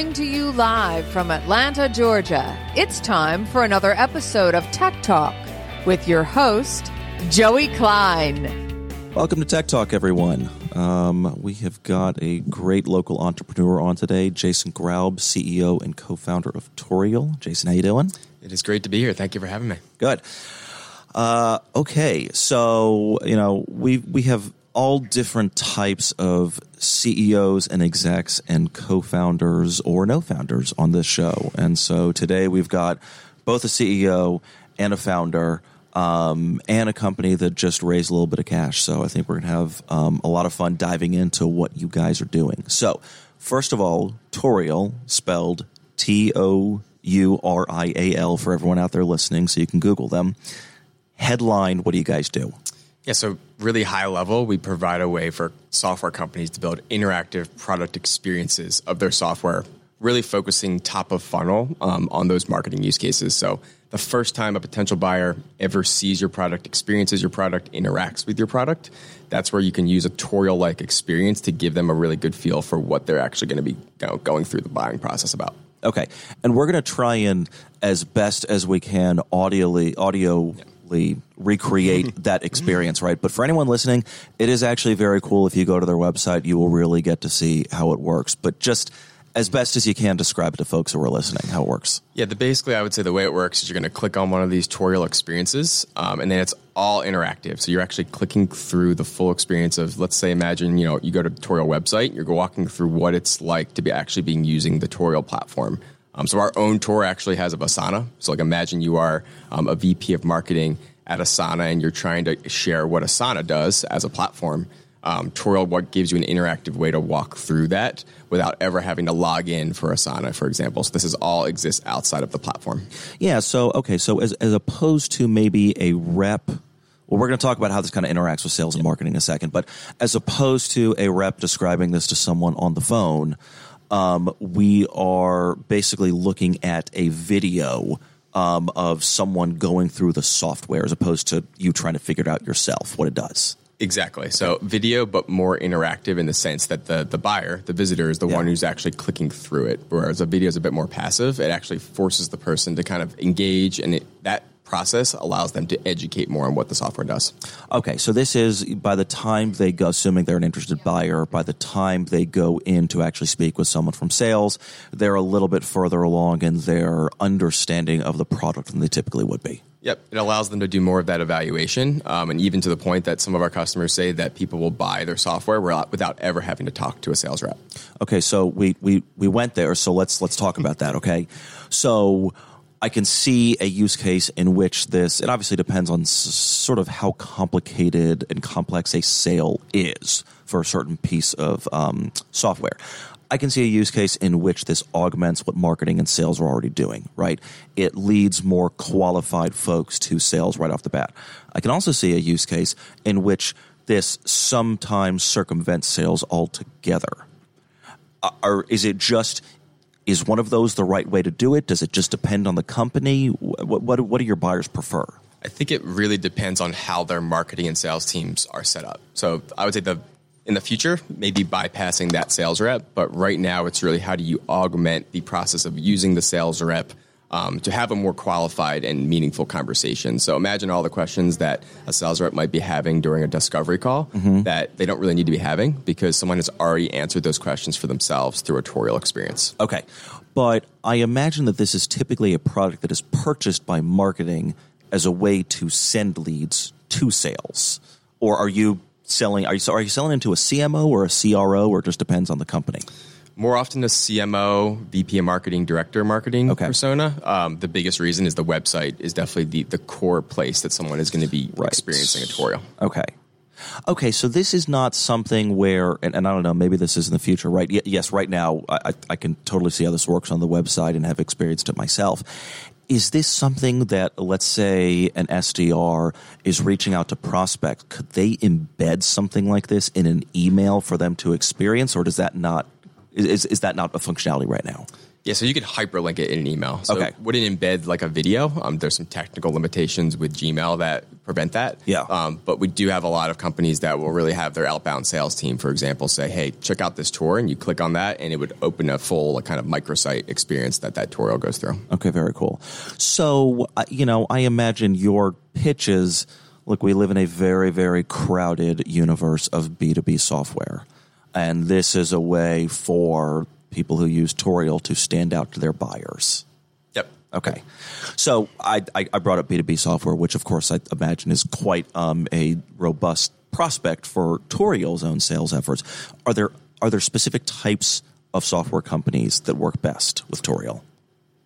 Coming to you live from Atlanta, Georgia, it's time for another episode of Tech Talk with your host, Joey Klein. Welcome to Tech Talk, everyone. Um, we have got a great local entrepreneur on today, Jason Graub, CEO and co-founder of Tourial. Jason, how you doing? It is great to be here. Thank you for having me. Good. Uh, okay, so you know we we have all different types of CEOs and execs and co-founders or no founders on this show, and so today we've got both a CEO and a founder. Um, and a company that just raised a little bit of cash. So I think we're going to have um, a lot of fun diving into what you guys are doing. So, first of all, Tourial, spelled T O U R I A L for everyone out there listening, so you can Google them. Headline What do you guys do? Yeah, so really high level, we provide a way for software companies to build interactive product experiences of their software, really focusing top of funnel um, on those marketing use cases. So the first time a potential buyer ever sees your product, experiences your product, interacts with your product, that's where you can use a Tourial like experience to give them a really good feel for what they're actually going to be you know, going through the buying process about. Okay, and we're going to try and as best as we can audioly audio. Recreate that experience, right? But for anyone listening, it is actually very cool. If you go to their website, you will really get to see how it works. But just as best as you can describe it to folks who are listening how it works. Yeah, the basically I would say the way it works is you're going to click on one of these tutorial experiences, um, and then it's all interactive. So you're actually clicking through the full experience of, let's say, imagine you know you go to the Tourial website, you're walking through what it's like to be actually being using the Tourial platform. Um, so our own tour actually has a Asana. So like imagine you are um, a VP of marketing at Asana and you're trying to share what Asana does as a platform um, Tourial what gives you an interactive way to walk through that without ever having to log in for Asana, for example. So this is all exists outside of the platform. Yeah. So okay. So as as opposed to maybe a rep. Well, we're going to talk about how this kind of interacts with sales and marketing in a second. But as opposed to a rep describing this to someone on the phone, um, we are basically looking at a video um, of someone going through the software as opposed to you trying to figure it out yourself, what it does. Exactly. So video, but more interactive in the sense that the the buyer, the visitor, is the yeah. one who's actually clicking through it. Whereas a video is a bit more passive. It actually forces the person to kind of engage, and it, that process allows them to educate more on what the software does. Okay, so this is by the time they go, assuming they're an interested buyer, by the time they go in to actually speak with someone from sales, they're a little bit further along in their understanding of the product than they typically would be. Yep, it allows them to do more of that evaluation, um, and even to the point that some of our customers say that people will buy their software without ever having to talk to a sales rep. Okay, so we we we went there, so let's let's talk about that. Okay, so I can see a use case in which this. It obviously depends on s- sort of how complicated and complex a sale is for a certain piece of um, software. I can see a use case in which this augments what marketing and sales are already doing, right? It leads more qualified folks to sales right off the bat. I can also see a use case in which this sometimes circumvents sales altogether. Or is it just is one of those the right way to do it? Does it just depend on the company? What what, what do your buyers prefer? I think it really depends on how their marketing and sales teams are set up. So I would say the in the future, maybe bypassing that sales rep. But right now, it's really how do you augment the process of using the sales rep um, to have a more qualified and meaningful conversation. So imagine all the questions that a sales rep might be having during a discovery call mm-hmm. that they don't really need to be having because someone has already answered those questions for themselves through a Tourial experience. Okay. But I imagine that this is typically a product that is purchased by marketing as a way to send leads to sales. Or are you selling? Are you are you selling into a CMO or a CRO, or it just depends on the company? More often, a CMO, VP of marketing, director of marketing okay. persona. Um, the biggest reason is the website is definitely the, the core place that someone is going to be right. experiencing a Tourial. Okay. Okay, so this is not something where, and, and, I don't know, maybe this is in the future, right? Y- yes, right now, I, I, can totally see how this works on the website and have experienced it myself. Is this something that, let's say, an SDR is reaching out to prospects? Could they embed something like this in an email for them to experience, or does that not is, is that not a functionality right now? Yeah, so you could hyperlink it in an email. So Okay. it wouldn't embed like a video. Um, there's some technical limitations with Gmail that prevent that. Yeah. Um, but we do have a lot of companies that will really have their outbound sales team, for example, say, "Hey, check out this tour," and you click on that, and it would open a full like, kind of microsite experience that that tutorial goes through. Okay, very cool. So, uh, you know, I imagine your pitches. Look, we live in a very, very crowded universe of B2B software. And this is a way for people who use Tourial to stand out to their buyers. Yep. Okay. So I, I, I brought up B2B software, which of course I imagine is quite um, a robust prospect for Tourial's own sales efforts. Are there are there specific types of software companies that work best with Tourial?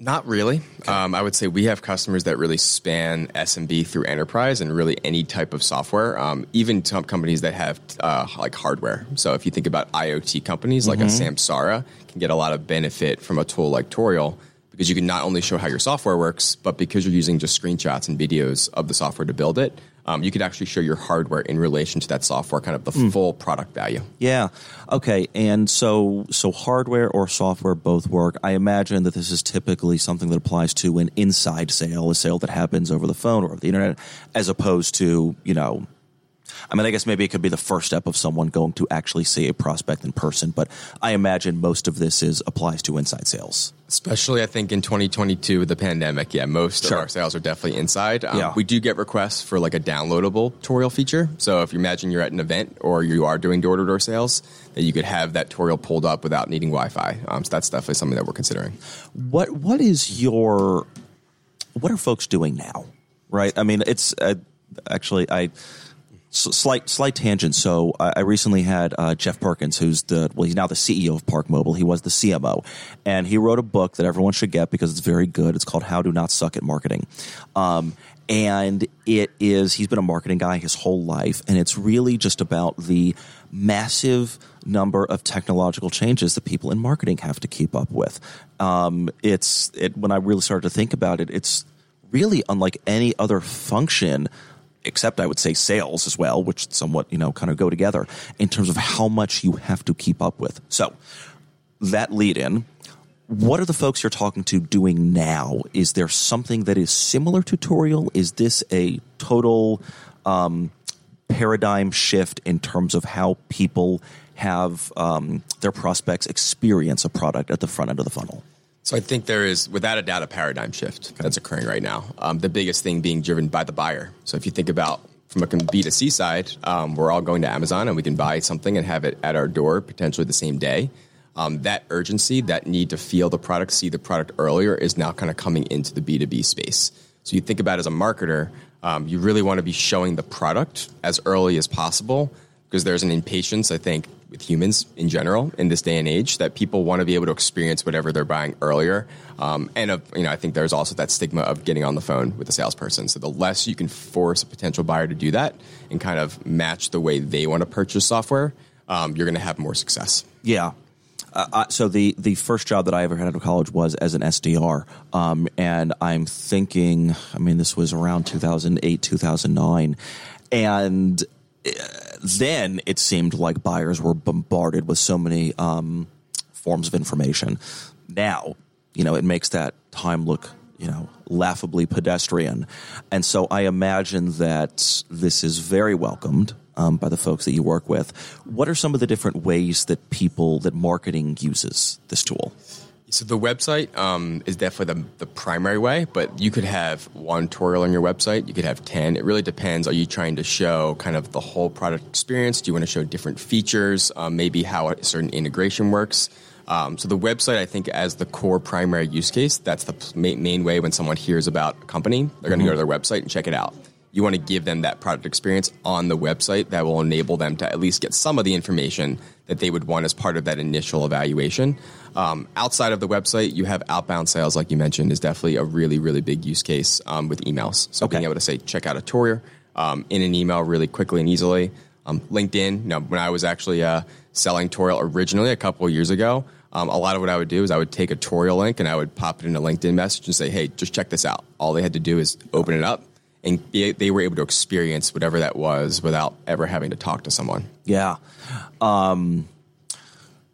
Not really. Um, I would say we have customers that really span SMB through enterprise and really any type of software, um, even companies that have uh, like hardware. So if you think about IoT companies like a Samsara can get a lot of benefit from a tool like Tourial because you can not only show how your software works, but because you're using just screenshots and videos of the software to build it, um, you could actually show your hardware in relation to that software, kind of the full product value. Yeah. Okay. And so so hardware or software both work. I imagine that this is typically something that applies to an inside sale, a sale that happens over the phone or over the internet, as opposed to, you know, I mean, I guess maybe it could be the first step of someone going to actually see a prospect in person, but I imagine most of this is applies to inside sales. Especially, I think in 2022 with the pandemic, yeah, most Sure. of our sales are definitely inside. Um, Yeah. We do get requests for like a downloadable tutorial feature. So if you imagine you're at an event or you are doing door to door sales, that you could have that tutorial pulled up without needing Wi-Fi. Um, so that's definitely something that we're considering. What what is your what are folks doing now? Right. I mean, it's uh, actually I s- slight slight tangent. So I, I recently had uh, Jeff Perkins, who's the well, he's now the CEO of Park Mobile. He was the CMO, and he wrote a book that everyone should get because it's very good. It's called How to Not Suck at Marketing. Um, and it is he's been a marketing guy his whole life and it's really just about the massive number of technological changes that people in marketing have to keep up with um, it's it when i really started to think about it it's really unlike any other function except i would say sales as well which somewhat you know kind of go together in terms of how much you have to keep up with so that lead in what are the folks you're talking to doing now? Is there something that is similar tutorial? Is this a total um, paradigm shift in terms of how people have um, their prospects experience a product at the front end of the funnel? So I think there is, without a doubt, a paradigm shift that's occurring right now. Um, the biggest thing being driven by the buyer. So if you think about from a B2C side, um, we're all going to Amazon and we can buy something and have it at our door potentially the same day. Um, that urgency, that need to feel the product, see the product earlier, is now kind of coming into the B2B space. So you think about as a marketer, um, you really want to be showing the product as early as possible because there's an impatience, I think, with humans in general in this day and age that people want to be able to experience whatever they're buying earlier. Um, and of, you know, I think there's also that stigma of getting on the phone with a salesperson. So the less you can force a potential buyer to do that and kind of match the way they want to purchase software, um, you're going to have more success. Yeah. Uh, uh, so the the first job that I ever had out of college was as an SDR, um, and I'm thinking, I mean, this was around 2008, 2009, and then it seemed like buyers were bombarded with so many um, forms of information. Now, you know, it makes that time look, you know, laughably pedestrian, and so I imagine that this is very welcomed um, by the folks that you work with. What are some of the different ways that people that marketing uses this tool? So the website um, is definitely the, the primary way, but you could have one tutorial on your website. You could have 10. It really depends. Are you trying to show kind of the whole product experience? Do you want to show different features? Um, maybe how a certain integration works? Um, so the website, I think, as the core primary use case, that's the main, main way when someone hears about a company, they're going to go to their website and check it out. You want to give them that product experience on the website that will enable them to at least get some of the information that they would want as part of that initial evaluation. Um, outside of the website, you have outbound sales, like you mentioned, is definitely a really, really big use case um, with emails. So Okay. being able to say, check out a tour um, in an email really quickly and easily. Um, LinkedIn, you know, when I was actually uh, selling Tourial originally a couple of years ago, um, a lot of what I would do is I would take a Tourial link and I would pop it in a LinkedIn message and say, hey, just check this out. All they had to do is open it up and be, they were able to experience whatever that was without ever having to talk to someone. Yeah. Um,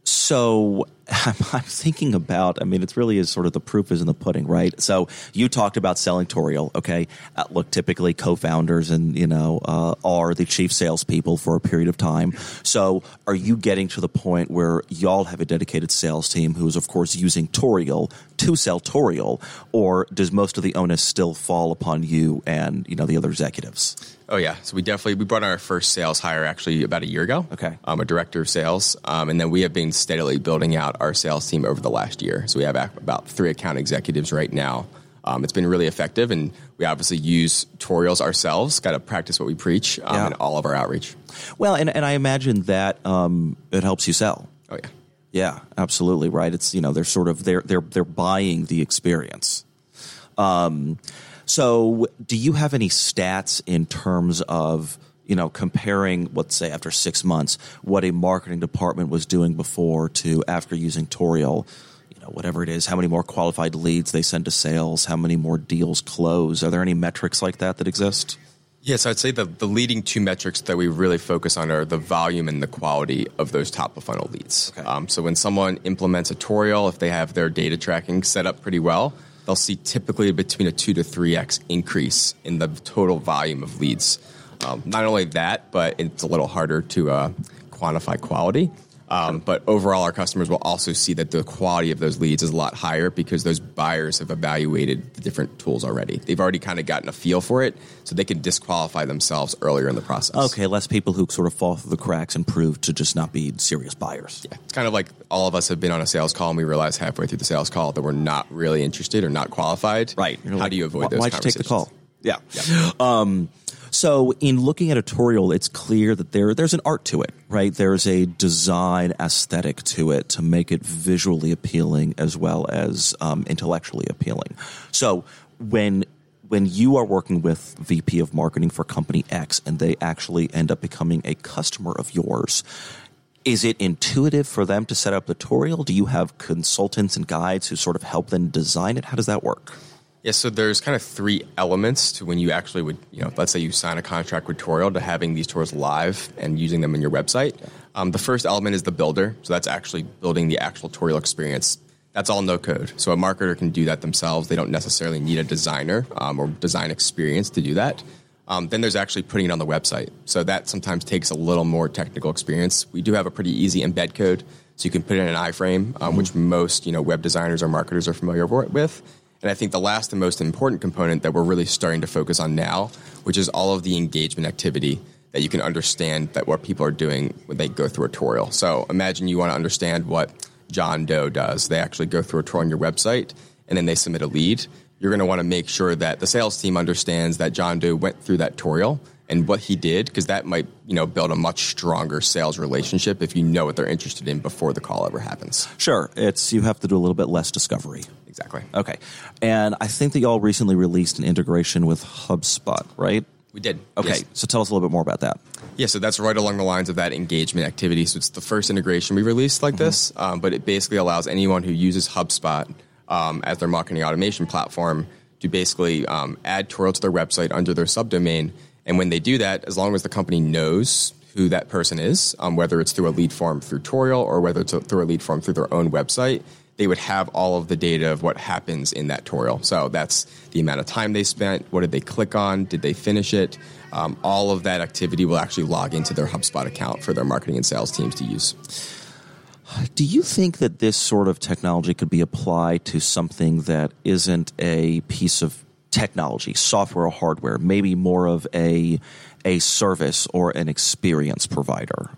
so I'm, I'm thinking about. I mean, it really is sort of the proof is in the pudding, right? So you talked about selling Tourial. Okay, uh, look, typically co-founders and you know uh, are the chief salespeople for a period of time. So are you getting to the point where y'all have a dedicated sales team who is, of course, using Tourial to sell Tourial, or does most of the onus still fall upon you and you know the other executives? Oh yeah, so we definitely we brought our first sales hire actually about a year ago. Okay, um, a director of sales, um, and then we have been steadily building out our sales team over the last year. So we have about three account executives right now. Um, it's been really effective, and we obviously use Tourials ourselves. Got to practice what we preach um, yeah. in all of our outreach. Well, and, and I imagine that um, it helps you sell. Oh yeah, yeah, absolutely right. It's you know they're sort of they're they're they're buying the experience. Um, so, do you have any stats in terms of you know comparing, let's say, after six months, what a marketing department was doing before to after using Tourial? You know, whatever it is, how many more qualified leads they send to sales, how many more deals close? Are there any metrics like that that exist? Yes, I'd say the, the leading two metrics that we really focus on are the volume and the quality of those top of funnel leads. Okay. Um, so when someone implements a Tourial, if they have their data tracking set up pretty well, they'll see typically between a two to three x increase in the total volume of leads. Um, not only that, but it's a little harder to uh, quantify quality. Um, but overall, our customers will also see that the quality of those leads is a lot higher because those buyers have evaluated the different tools already. They've already kind of gotten a feel for it, so they can disqualify themselves earlier in the process. Okay, less people who sort of fall through the cracks and prove to just not be serious buyers. Yeah, it's kind of like all of us have been on a sales call and we realize halfway through the sales call that we're not really interested or not qualified. Right. How like, do you avoid those? Why'd you take the call? Yeah. yeah. Um, so, in looking at a Tourial, it's clear that there there's an art to it, right? There's a design aesthetic to it to make it visually appealing as well as um, intellectually appealing. So, when when you are working with VP of marketing for company X and they actually end up becoming a customer of yours, is it intuitive for them to set up the Tourial? Do you have consultants and guides who sort of help them design it? How does that work? Yeah, so there's kind of three elements to when you actually would, you know, let's say you sign a contract with Tourial to having these tours live and using them in your website. Um, the first element is the builder, so that's actually building the actual Tourial experience. That's all no code, so a marketer can do that themselves. They don't necessarily need a designer um, or design experience to do that. Um, then there's actually putting it on the website, so that sometimes takes a little more technical experience. We do have a pretty easy embed code, so you can put it in an iframe, um, mm-hmm. which most you know web designers or marketers are familiar with and I think the last and most important component that we're really starting to focus on now, which is all of the engagement activity that you can understand that what people are doing when they go through a tutorial. So imagine you want to understand what John Doe does. They actually go through a tour on your website and then they submit a lead. You're going to want to make sure that the sales team understands that John Doe went through that Tourial and what he did because that might you know build a much stronger sales relationship if you know what they're interested in before the call ever happens. Sure, it's you have to do a little bit less discovery. Exactly. Okay. And I think that y'all recently released an integration with HubSpot, right? We did. Okay. Yes. So tell us a little bit more about that. Yeah, so that's right along the lines of that engagement activity. So it's the first integration we released like mm-hmm. this, um, but it basically allows anyone who uses HubSpot um, as their marketing automation platform to basically um, add Tourial to their website under their subdomain. And when they do that, as long as the company knows who that person is, um, whether it's through a lead form through Tourial or whether it's through a lead form through their own website, they would have all of the data of what happens in that Tourial. So that's the amount of time they spent, what did they click on, did they finish it. Um, all of that activity will actually log into their HubSpot account for their marketing and sales teams to use. Do you think that this sort of technology could be applied to something that isn't a piece of technology, software or hardware, maybe more of a a service or an experience provider?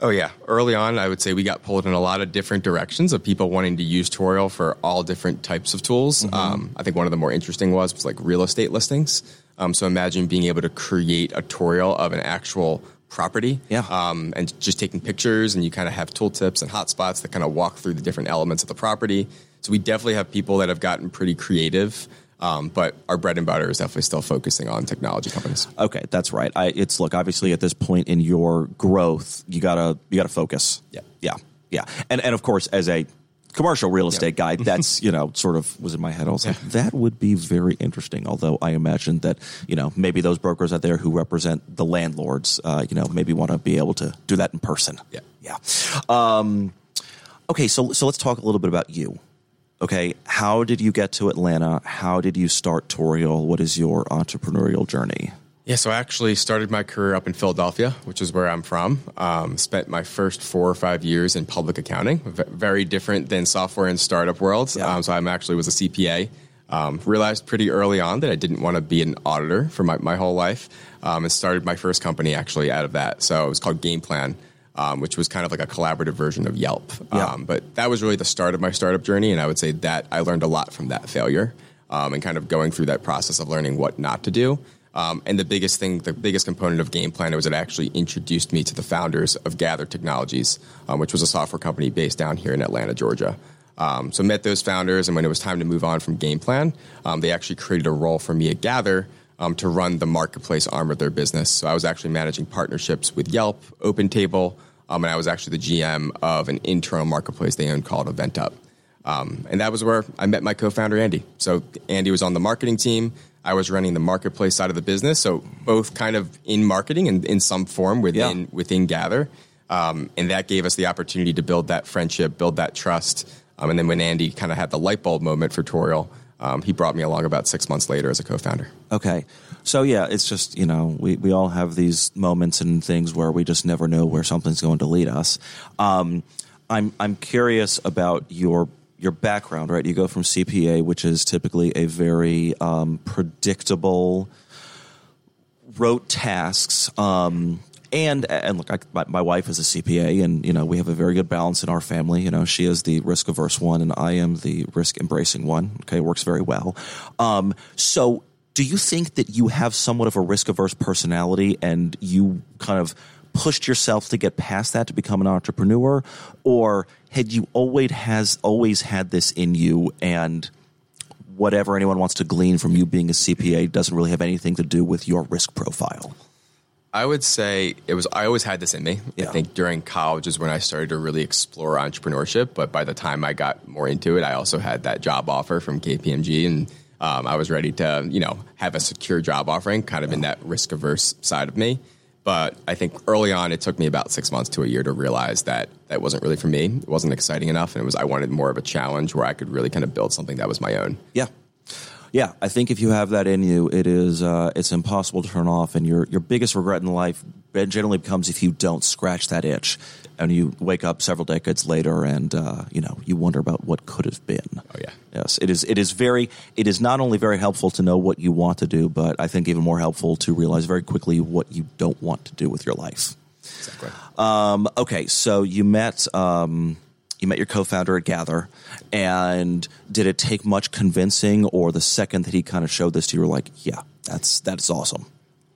Oh yeah, early on, I would say we got pulled in a lot of different directions of people wanting to use Tourial for all different types of tools. Mm-hmm. Um, I think one of the more interesting was was like real estate listings. Um, so imagine being able to create a Tourial of an actual property, yeah. um, and just taking pictures, and you kind of have tooltips and hotspots that kind of walk through the different elements of the property. So we definitely have people that have gotten pretty creative um, but our bread and butter is definitely still focusing on technology companies. Okay, that's right. I, it's look obviously at this point in your growth, you gotta you gotta focus. Yeah, yeah, yeah, and and of course as a commercial real estate guy, that's you know sort of was in my head. I was like, that would be very interesting. Although I imagine that you know maybe those brokers out there who represent the landlords, uh, you know, maybe want to be able to do that in person. Yeah, yeah. Um, Okay, so so let's talk a little bit about you. Okay, how did you get to Atlanta? How did you start Tourial? What is your entrepreneurial journey? Yeah, so I actually started my career up in Philadelphia, which is where I'm from. Um, spent my first four or five years in public accounting, v- very different than software and startup worlds. Yeah. Um, so I'm actually was a CPA. Um, realized pretty early on that I didn't want to be an auditor for my, my whole life, um, and started my first company actually out of that. So it was called Game Plan, um, which was kind of like a collaborative version of Yelp. Yeah. Um, but that was really the start of my startup journey, and I would say that I learned a lot from that failure um, and kind of going through that process of learning what not to do. Um, and the biggest thing, the biggest component of Game Plan was it actually introduced me to the founders of Gather Technologies, um, which was a software company based down here in Atlanta, Georgia. Um, so met those founders, and when it was time to move on from Game Plan, um, they actually created a role for me at Gather um, to run the marketplace arm of their business. So I was actually managing partnerships with Yelp, OpenTable, um, and I was actually the GM of an internal marketplace they owned called EventUp. Um, and that was where I met my co-founder Andy. So Andy was on the marketing team. I was running the marketplace side of the business. So both kind of in marketing and in some form within Yeah. within Gather. Um, and that gave us the opportunity to build that friendship, build that trust. Um, and then when Andy kind of had the light bulb moment for Tourial, um, he brought me along about six months later as a co-founder. Okay. So yeah, it's just, you know, we, we all have these moments and things where we just never know where something's going to lead us. Um, I'm I'm curious about your your background, right? You go from CPA, which is typically a very um, predictable rote tasks. Um, and and look, I, my, my wife is a CPA, and you know we have a very good balance in our family. You know, she is the risk averse one, and I am the risk embracing one. Okay, it works very well. Um, so, do you think that you have somewhat of a risk averse personality, and you kind of pushed yourself to get past that to become an entrepreneur, or had you always has always had this in you and whatever anyone wants to glean from you being a CPA doesn't really have anything to do with your risk profile. I would say it was. I always had this in me. Yeah. I think during college is when I started to really explore entrepreneurship. But by the time I got more into it, I also had that job offer from KPMG, and um, I was ready to, you know, have a secure job offering, kind of in that risk averse side of me. But I think early on, it took me about six months to a year to realize that that wasn't really for me. It wasn't exciting enough, and it was. I wanted more of a challenge where I could really kind of build something that was my own. Yeah. Yeah, I think if you have that in you, it is uh, it's impossible to turn off, and your your biggest regret in life generally becomes if you don't scratch that itch, and you wake up several decades later, and uh, you know you wonder about what could have been. Oh yeah. Yes, it is. It is very. It is not only very helpful to know what you want to do, but I think even more helpful to realize very quickly what you don't want to do with your life. Exactly. Um, okay, so you met um, you met your co-founder at Gather, and did it take much convincing, or the second that he kind of showed this to you, you were like, "Yeah, that's that's awesome."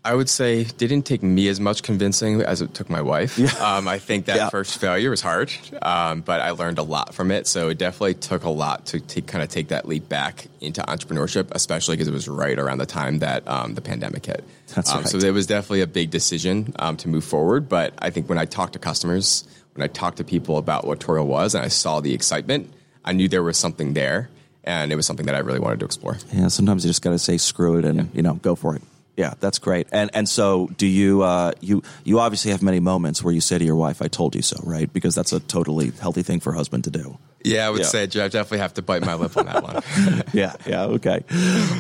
I would say didn't take me as much convincing as it took my wife. Yeah. Um, I think that Yeah. first failure was hard, um, but I learned a lot from it. So it definitely took a lot to, to kind of take that leap back into entrepreneurship, especially because it was right around the time that um, the pandemic hit. That's um, right. So it was definitely a big decision um, to move forward. But I think when I talked to customers, when I talked to people about what Tourial was, and I saw the excitement, I knew there was something there, and it was something that I really wanted to explore. Yeah, sometimes you just got to say screw it and you know go for it. Yeah, that's great. And and so do you? Uh, you you obviously have many moments where you say to your wife, "I told you so," right? Because that's a totally healthy thing for a husband to do. Yeah, I would Yeah. say I definitely have to bite my lip on that one. yeah, yeah, okay.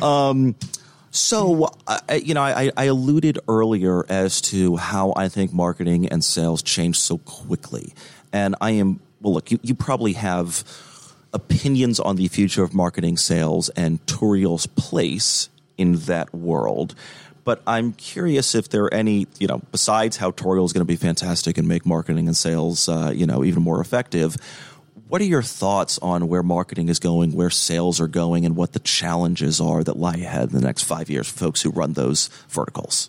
Um, so, I you know, I, I alluded earlier as to how I think marketing and sales change so quickly. And I am, well, look, you, you probably have opinions on the future of marketing, sales, and Tourial's place in that world. But I'm curious if there are any, you know, besides how Tourial is going to be fantastic and make marketing and sales, uh, you know, even more effective. What are your thoughts on where marketing is going, where sales are going, and what the challenges are that lie ahead in the next five years for folks who run those verticals?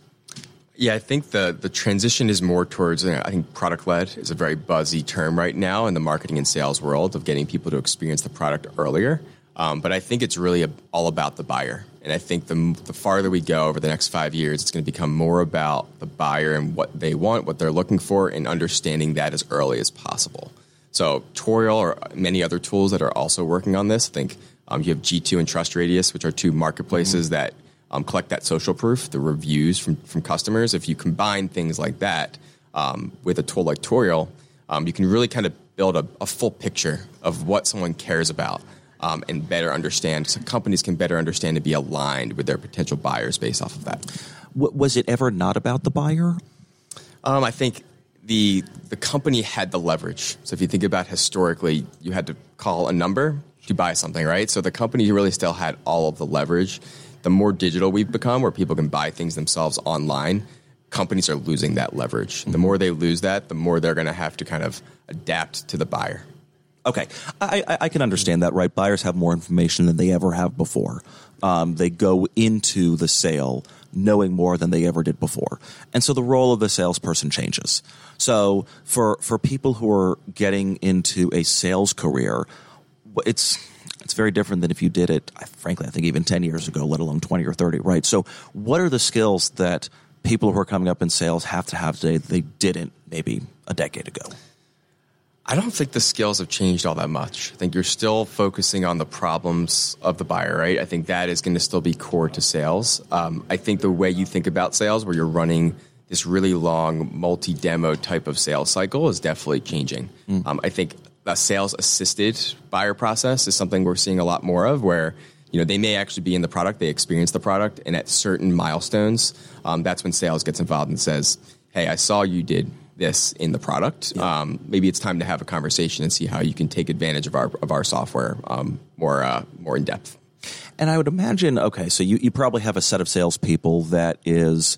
Yeah, I think the the transition is more towards. uh, I think product led is a very buzzy term right now in the marketing and sales world of getting people to experience the product earlier. Um, but I think it's really a, all about the buyer, and I think the the farther we go over the next five years, it's going to become more about the buyer and what they want, what they're looking for, and understanding that as early as possible. So Tourial or many other tools that are also working on this. I think um, you have G2 and Trust Radius, which are two marketplaces that um, collect that social proof, the reviews from, from customers. If you combine things like that um, with a tool like Tourial, um, you can really kind of build a, a full picture of what someone cares about um, and better understand. So companies can better understand and be aligned with their potential buyers based off of that. W- was it ever not about the buyer? Um, I think the the company had the leverage. So if you think about historically, you had to call a number to buy something, right? So the company really still had all of the leverage. The more digital we've become, where people can buy things themselves online, companies are losing that leverage. The more they lose that, the more they're going to have to kind of adapt to the buyer. Okay, I, I, I can understand that, right? Buyers have more information than they ever have before. Um, they go into the sale knowing more than they ever did before, and so the role of the salesperson changes. So for for people who are getting into a sales career, it's it's very different than if you did it. Frankly, I think even ten years ago, let alone twenty or thirty. Right. So, what are the skills that people who are coming up in sales have to have today that they didn't maybe a decade ago? I don't think the skills have changed all that much. I think you're still focusing on the problems of the buyer, right? I think that is going to still be core to sales. Um, I think the way you think about sales, where you're running this really long multi demo type of sales cycle, is definitely changing. Mm. Um, I think a sales assisted buyer process is something we're seeing a lot more of, where you know they may actually be in the product, they experience the product, and at certain milestones, um, that's when sales gets involved and says, "Hey, I saw you did this in the product. Yeah. Um, maybe it's time to have a conversation and see how you can take advantage of our of our software um, more uh, more in depth. And I would imagine, okay, so you, you probably have a set of salespeople that is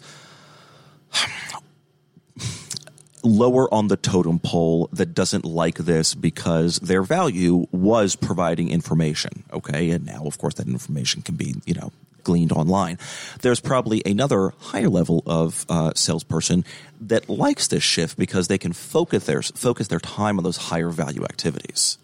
lower on the totem pole that doesn't like this because their value was providing information. Okay. And now, of course, that information can be, you know, gleaned online. There's probably another higher level of uh, salesperson that likes this shift because they can focus their focus their time on those higher value activities.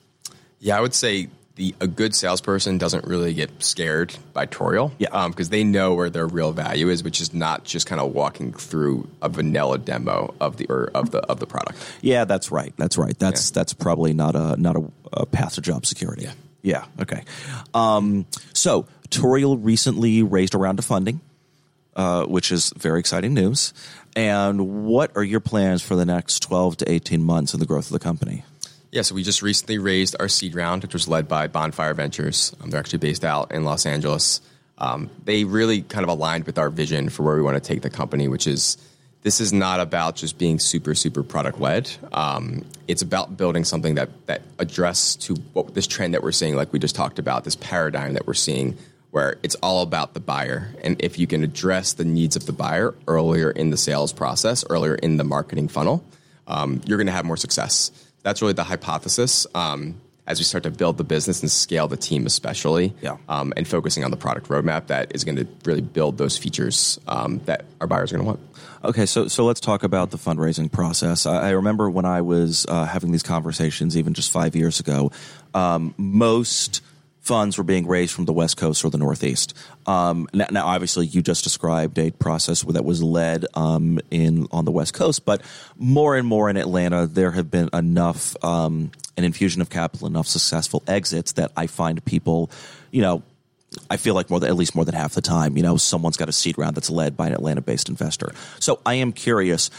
Yeah, I would say the a good salesperson doesn't really get scared by Tourial, yeah, because um, they know where their real value is, which is not just kind of walking through a vanilla demo of the or of the of the product. Yeah, that's right. That's right. That's yeah. that's probably not a not a, a path to job security. Yeah. Yeah. Okay. Um, so Tourial recently raised a round of funding, uh, which is very exciting news. And what are your plans for the next 12 to 18 months in the growth of the company? Yeah, so we just recently raised our seed round, which was led by Bonfire Ventures. Um, they're actually based out in Los Angeles. Um, they really kind of aligned with our vision for where we want to take the company, which is this is not about just being super super product led. Um, it's about building something that that address to what this trend that we're seeing, like we just talked about, this paradigm that we're seeing, where it's all about the buyer, and if you can address the needs of the buyer earlier in the sales process, earlier in the marketing funnel, um, you're going to have more success. That's really the hypothesis. Um, as we start to build the business and scale the team, especially, yeah. um, and focusing on the product roadmap that is going to really build those features um, that our buyers are going to want. Okay, so so let's talk about the fundraising process. I, I remember when I was uh, having these conversations, even just five years ago, um, most funds were being raised from the West Coast or the Northeast. Um, now, now, obviously, you just described a process that was led um, in on the West Coast, but more and more in Atlanta, there have been enough um, an infusion of capital, enough successful exits that I find people, you know. I feel like more than at least more than half the time, you know, someone's got a seed round that's led by an Atlanta-based investor. So I am curious,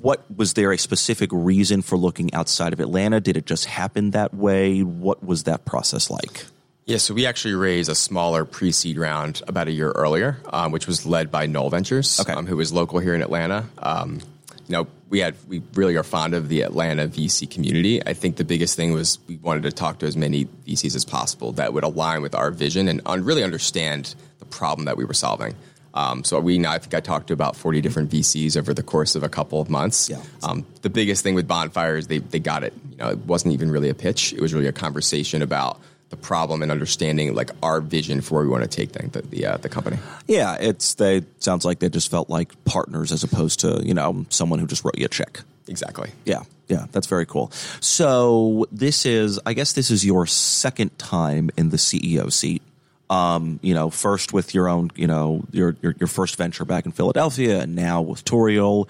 what was there a specific reason for looking outside of Atlanta? Did it just happen that way? What was that process like? Yeah, so we actually raised a smaller pre-seed round about a year earlier, um, which was led by Knoll Ventures, okay. um, who is local here in Atlanta. Um, you know, we had we really are fond of the Atlanta VC community. I think the biggest thing was we wanted to talk to as many VCs as possible that would align with our vision and un- really understand the problem that we were solving. Um, so we now I think I talked to about forty different VCs over the course of a couple of months. Yeah. Um, the biggest thing with Bonfire is they they got it. You know, it wasn't even really a pitch. It was really a conversation about the problem and understanding like our vision for where we want to take the the, uh, the company. Yeah, it's they sounds like they just felt like partners as opposed to you know someone who just wrote you a check. Exactly. Yeah, yeah, that's very cool. So this is, I guess, this is your second time in the CEO seat. Um, you know, first with your own, you know, your, your your first venture back in Philadelphia, and now with Tourial.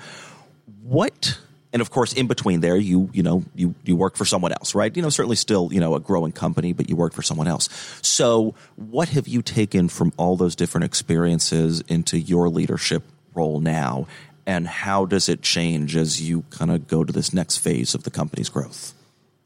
What and of course in between there you you know you you work for someone else right you know certainly still you know a growing company but you work for someone else so what have you taken from all those different experiences into your leadership role now and how does it change as you kind of go to this next phase of the company's growth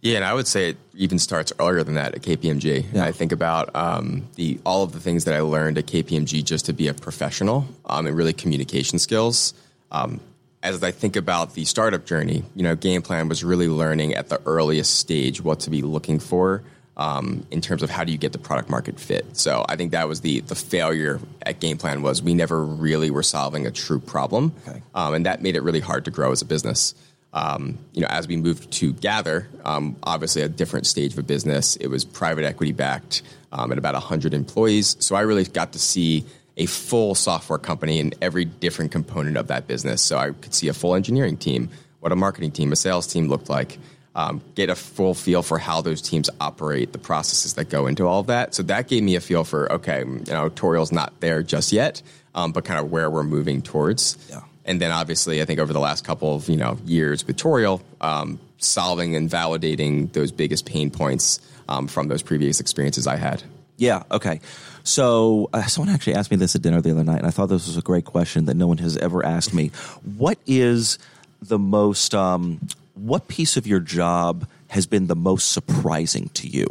Yeah, and I would say it even starts earlier than that at KPMG. Yeah. I think about um, the all of the things that I learned at KPMG just to be a professional um, and really communication skills. Um, as I think about the startup journey, you know, game plan was really learning at the earliest stage what to be looking for um, in terms of how do you get the product market fit. So I think that was the the failure at game plan was we never really were solving a true problem, Okay. um, and that made it really hard to grow as a business. Um, you know, as we moved to Gather, um, obviously a different stage of a business. It was private equity backed um, at about 100 employees. So I really got to see a full software company in every different component of that business. So I could see a full engineering team, what a marketing team, a sales team looked like, um, get a full feel for how those teams operate, the processes that go into all of that. So that gave me a feel for okay, you know, Tourial's not there just yet, um, but kind of where we're moving towards. Yeah. And then obviously, I think over the last couple of you know years with Tourial, um, solving and validating those biggest pain points um, from those previous experiences I had. Yeah. Okay. So uh, someone actually asked me this at dinner the other night, and I thought this was a great question that no one has ever asked me. What is the most? Um, what piece of your job has been the most surprising to you,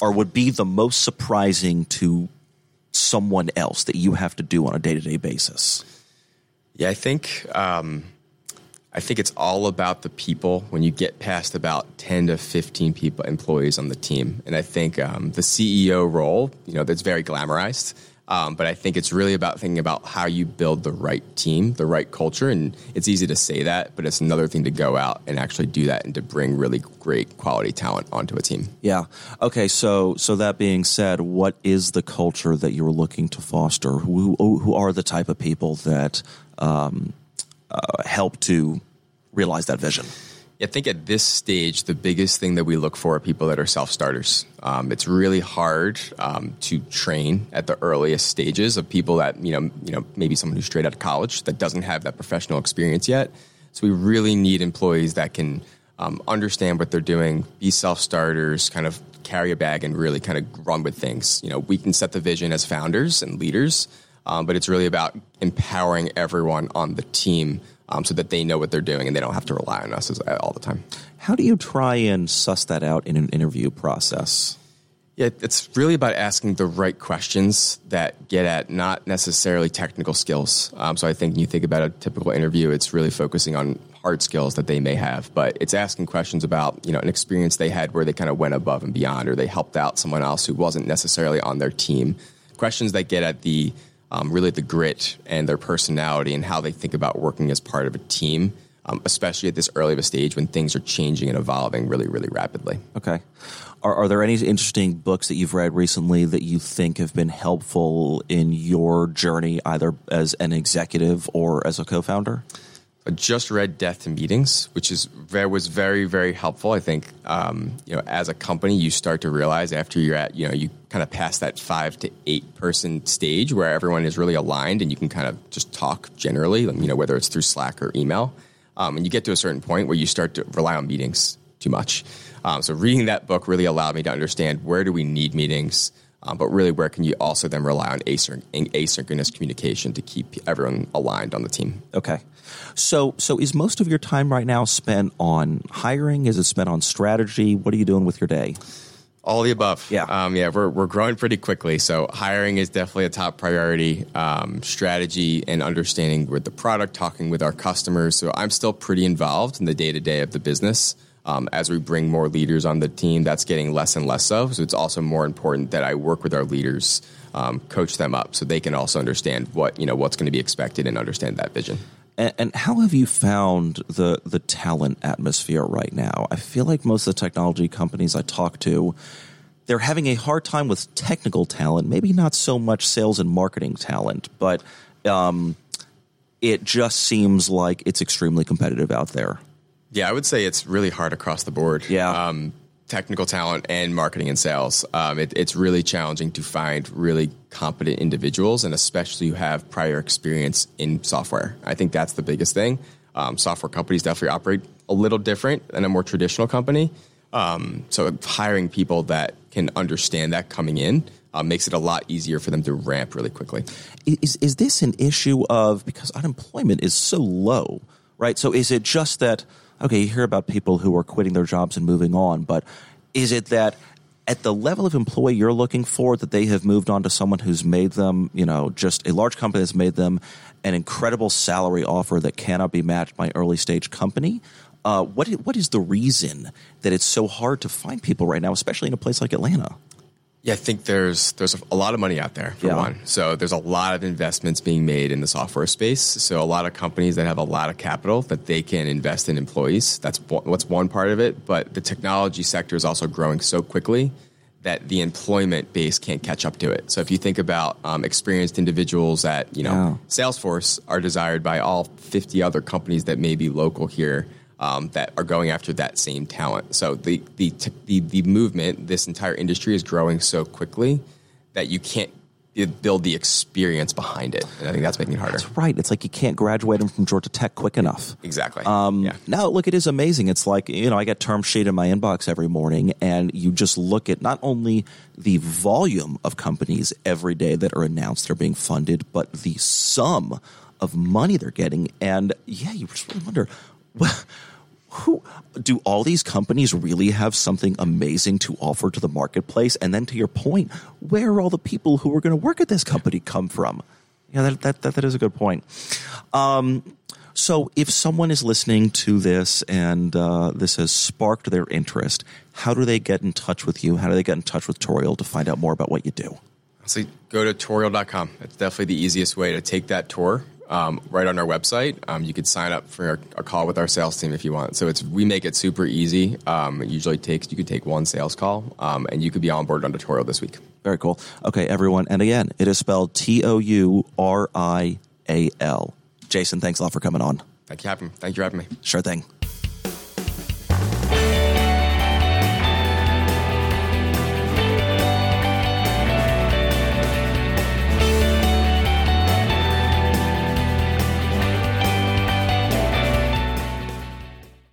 or would be the most surprising to someone else that you have to do on a day to day basis? Yeah, I think um, I think it's all about the people. When you get past about ten to fifteen people, employees on the team, and I think um, the CEO role, you know, that's very glamorized. Um, but I think it's really about thinking about how you build the right team, the right culture, and it's easy to say that, but it's another thing to go out and actually do that and to bring really great quality talent onto a team. Yeah. Okay. So, so that being said, what is the culture that you're looking to foster? Who, who are the type of people that um, uh, help to realize that vision? I think at this stage, the biggest thing that we look for are people that are self starters. Um, it's really hard um, to train at the earliest stages of people that you know, you know, maybe someone who's straight out of college that doesn't have that professional experience yet. So we really need employees that can um, understand what they're doing, be self starters, kind of carry a bag, and really kind of run with things. You know, we can set the vision as founders and leaders, um, but it's really about empowering everyone on the team um, so that they know what they're doing and they don't have to rely on us as, all the time. How do you try and suss that out in an interview process? Yeah, it's really about asking the right questions that get at not necessarily technical skills. Um, so I think when you think about a typical interview, it's really focusing on hard skills that they may have, but it's asking questions about you know an experience they had where they kind of went above and beyond, or they helped out someone else who wasn't necessarily on their team. Questions that get at the um, really the grit and their personality and how they think about working as part of a team, um, especially at this early of a stage when things are changing and evolving really, really rapidly. Okay. Are, are there any interesting books that you've read recently that you think have been helpful in your journey, either as an executive or as a co founder? I just read Death to Meetings, which is very, was very very helpful. I think um, you know as a company you start to realize after you're at you know you kind of pass that five to eight person stage where everyone is really aligned and you can kind of just talk generally, you know whether it's through Slack or email, um, and you get to a certain point where you start to rely on meetings too much. Um, so reading that book really allowed me to understand where do we need meetings. Um, but really, where can you also then rely on asynch- asynchronous communication to keep everyone aligned on the team? Okay. So, so is most of your time right now spent on hiring? Is it spent on strategy? What are you doing with your day? All the above. Yeah. Um, yeah, we're, we're growing pretty quickly. So hiring is definitely a top priority. Um, strategy and understanding with the product, talking with our customers. So I'm still pretty involved in the day to day of the business. Um, as we bring more leaders on the team, that's getting less and less so. So it's also more important that I work with our leaders, um, coach them up, so they can also understand what you know what's going to be expected and understand that vision. And, and how have you found the the talent atmosphere right now? I feel like most of the technology companies I talk to, they're having a hard time with technical talent. Maybe not so much sales and marketing talent, but um, it just seems like it's extremely competitive out there. Yeah, I would say it's really hard across the board. Yeah. Um, technical talent and marketing and sales. Um, it, it's really challenging to find really competent individuals, and especially who have prior experience in software. I think that's the biggest thing. Um, software companies definitely operate a little different than a more traditional company. Um, so hiring people that can understand that coming in uh, makes it a lot easier for them to ramp really quickly. Is is this an issue of because unemployment is so low, right? So is it just that okay, you hear about people who are quitting their jobs and moving on, but is it that at the level of employee you're looking for that they have moved on to someone who's made them, you know, just a large company that's made them an incredible salary offer that cannot be matched by early stage company? Uh, what what is the reason that it's so hard to find people right now, especially in a place like Atlanta? Yeah, I think there's there's a lot of money out there for Yeah. one. So there's a lot of investments being made in the software space. So a lot of companies that have a lot of capital that they can invest in employees. That's one- what's one part of it. But the technology sector is also growing so quickly that the employment base can't catch up to it. So if you think about um, experienced individuals at you know Yeah. Salesforce are desired by all 50 other companies that may be local here um, that are going after that same talent. So the, the t- the the movement, this entire industry is growing so quickly that you can't build the experience behind it, and I think that's making it harder. That's right. It's like you can't graduate them from Georgia Tech quick enough. Exactly. Um, yeah. Now, look, it is amazing. It's like, you know, I get term sheet in my inbox every morning, and you just look at not only the volume of companies every day that are announced they're being funded, but the sum of money they're getting. And yeah, you just really wonder, well, do all these companies really have something amazing to offer to the marketplace? And then to your point, where are all the people who are going to work at this company come from? Yeah, that, that, that, that is a good point. Um, so, if someone is listening to this and uh, this has sparked their interest, how do they get in touch with you? How do they get in touch with Tourial to find out more about what you do? So go to Tourial.com. That's definitely the easiest way to take that tour. Um, right on our website, um, you could sign up for a, call with our sales team if you want. So it's we make it super easy. Um, it usually takes you could take one sales call, um, and you could be on board on Tourial this week. Very cool. Okay, everyone. And again, it is spelled T O U R I A L. Jason, thanks a lot for coming on. Thank you, having, thank you for having me. Sure thing.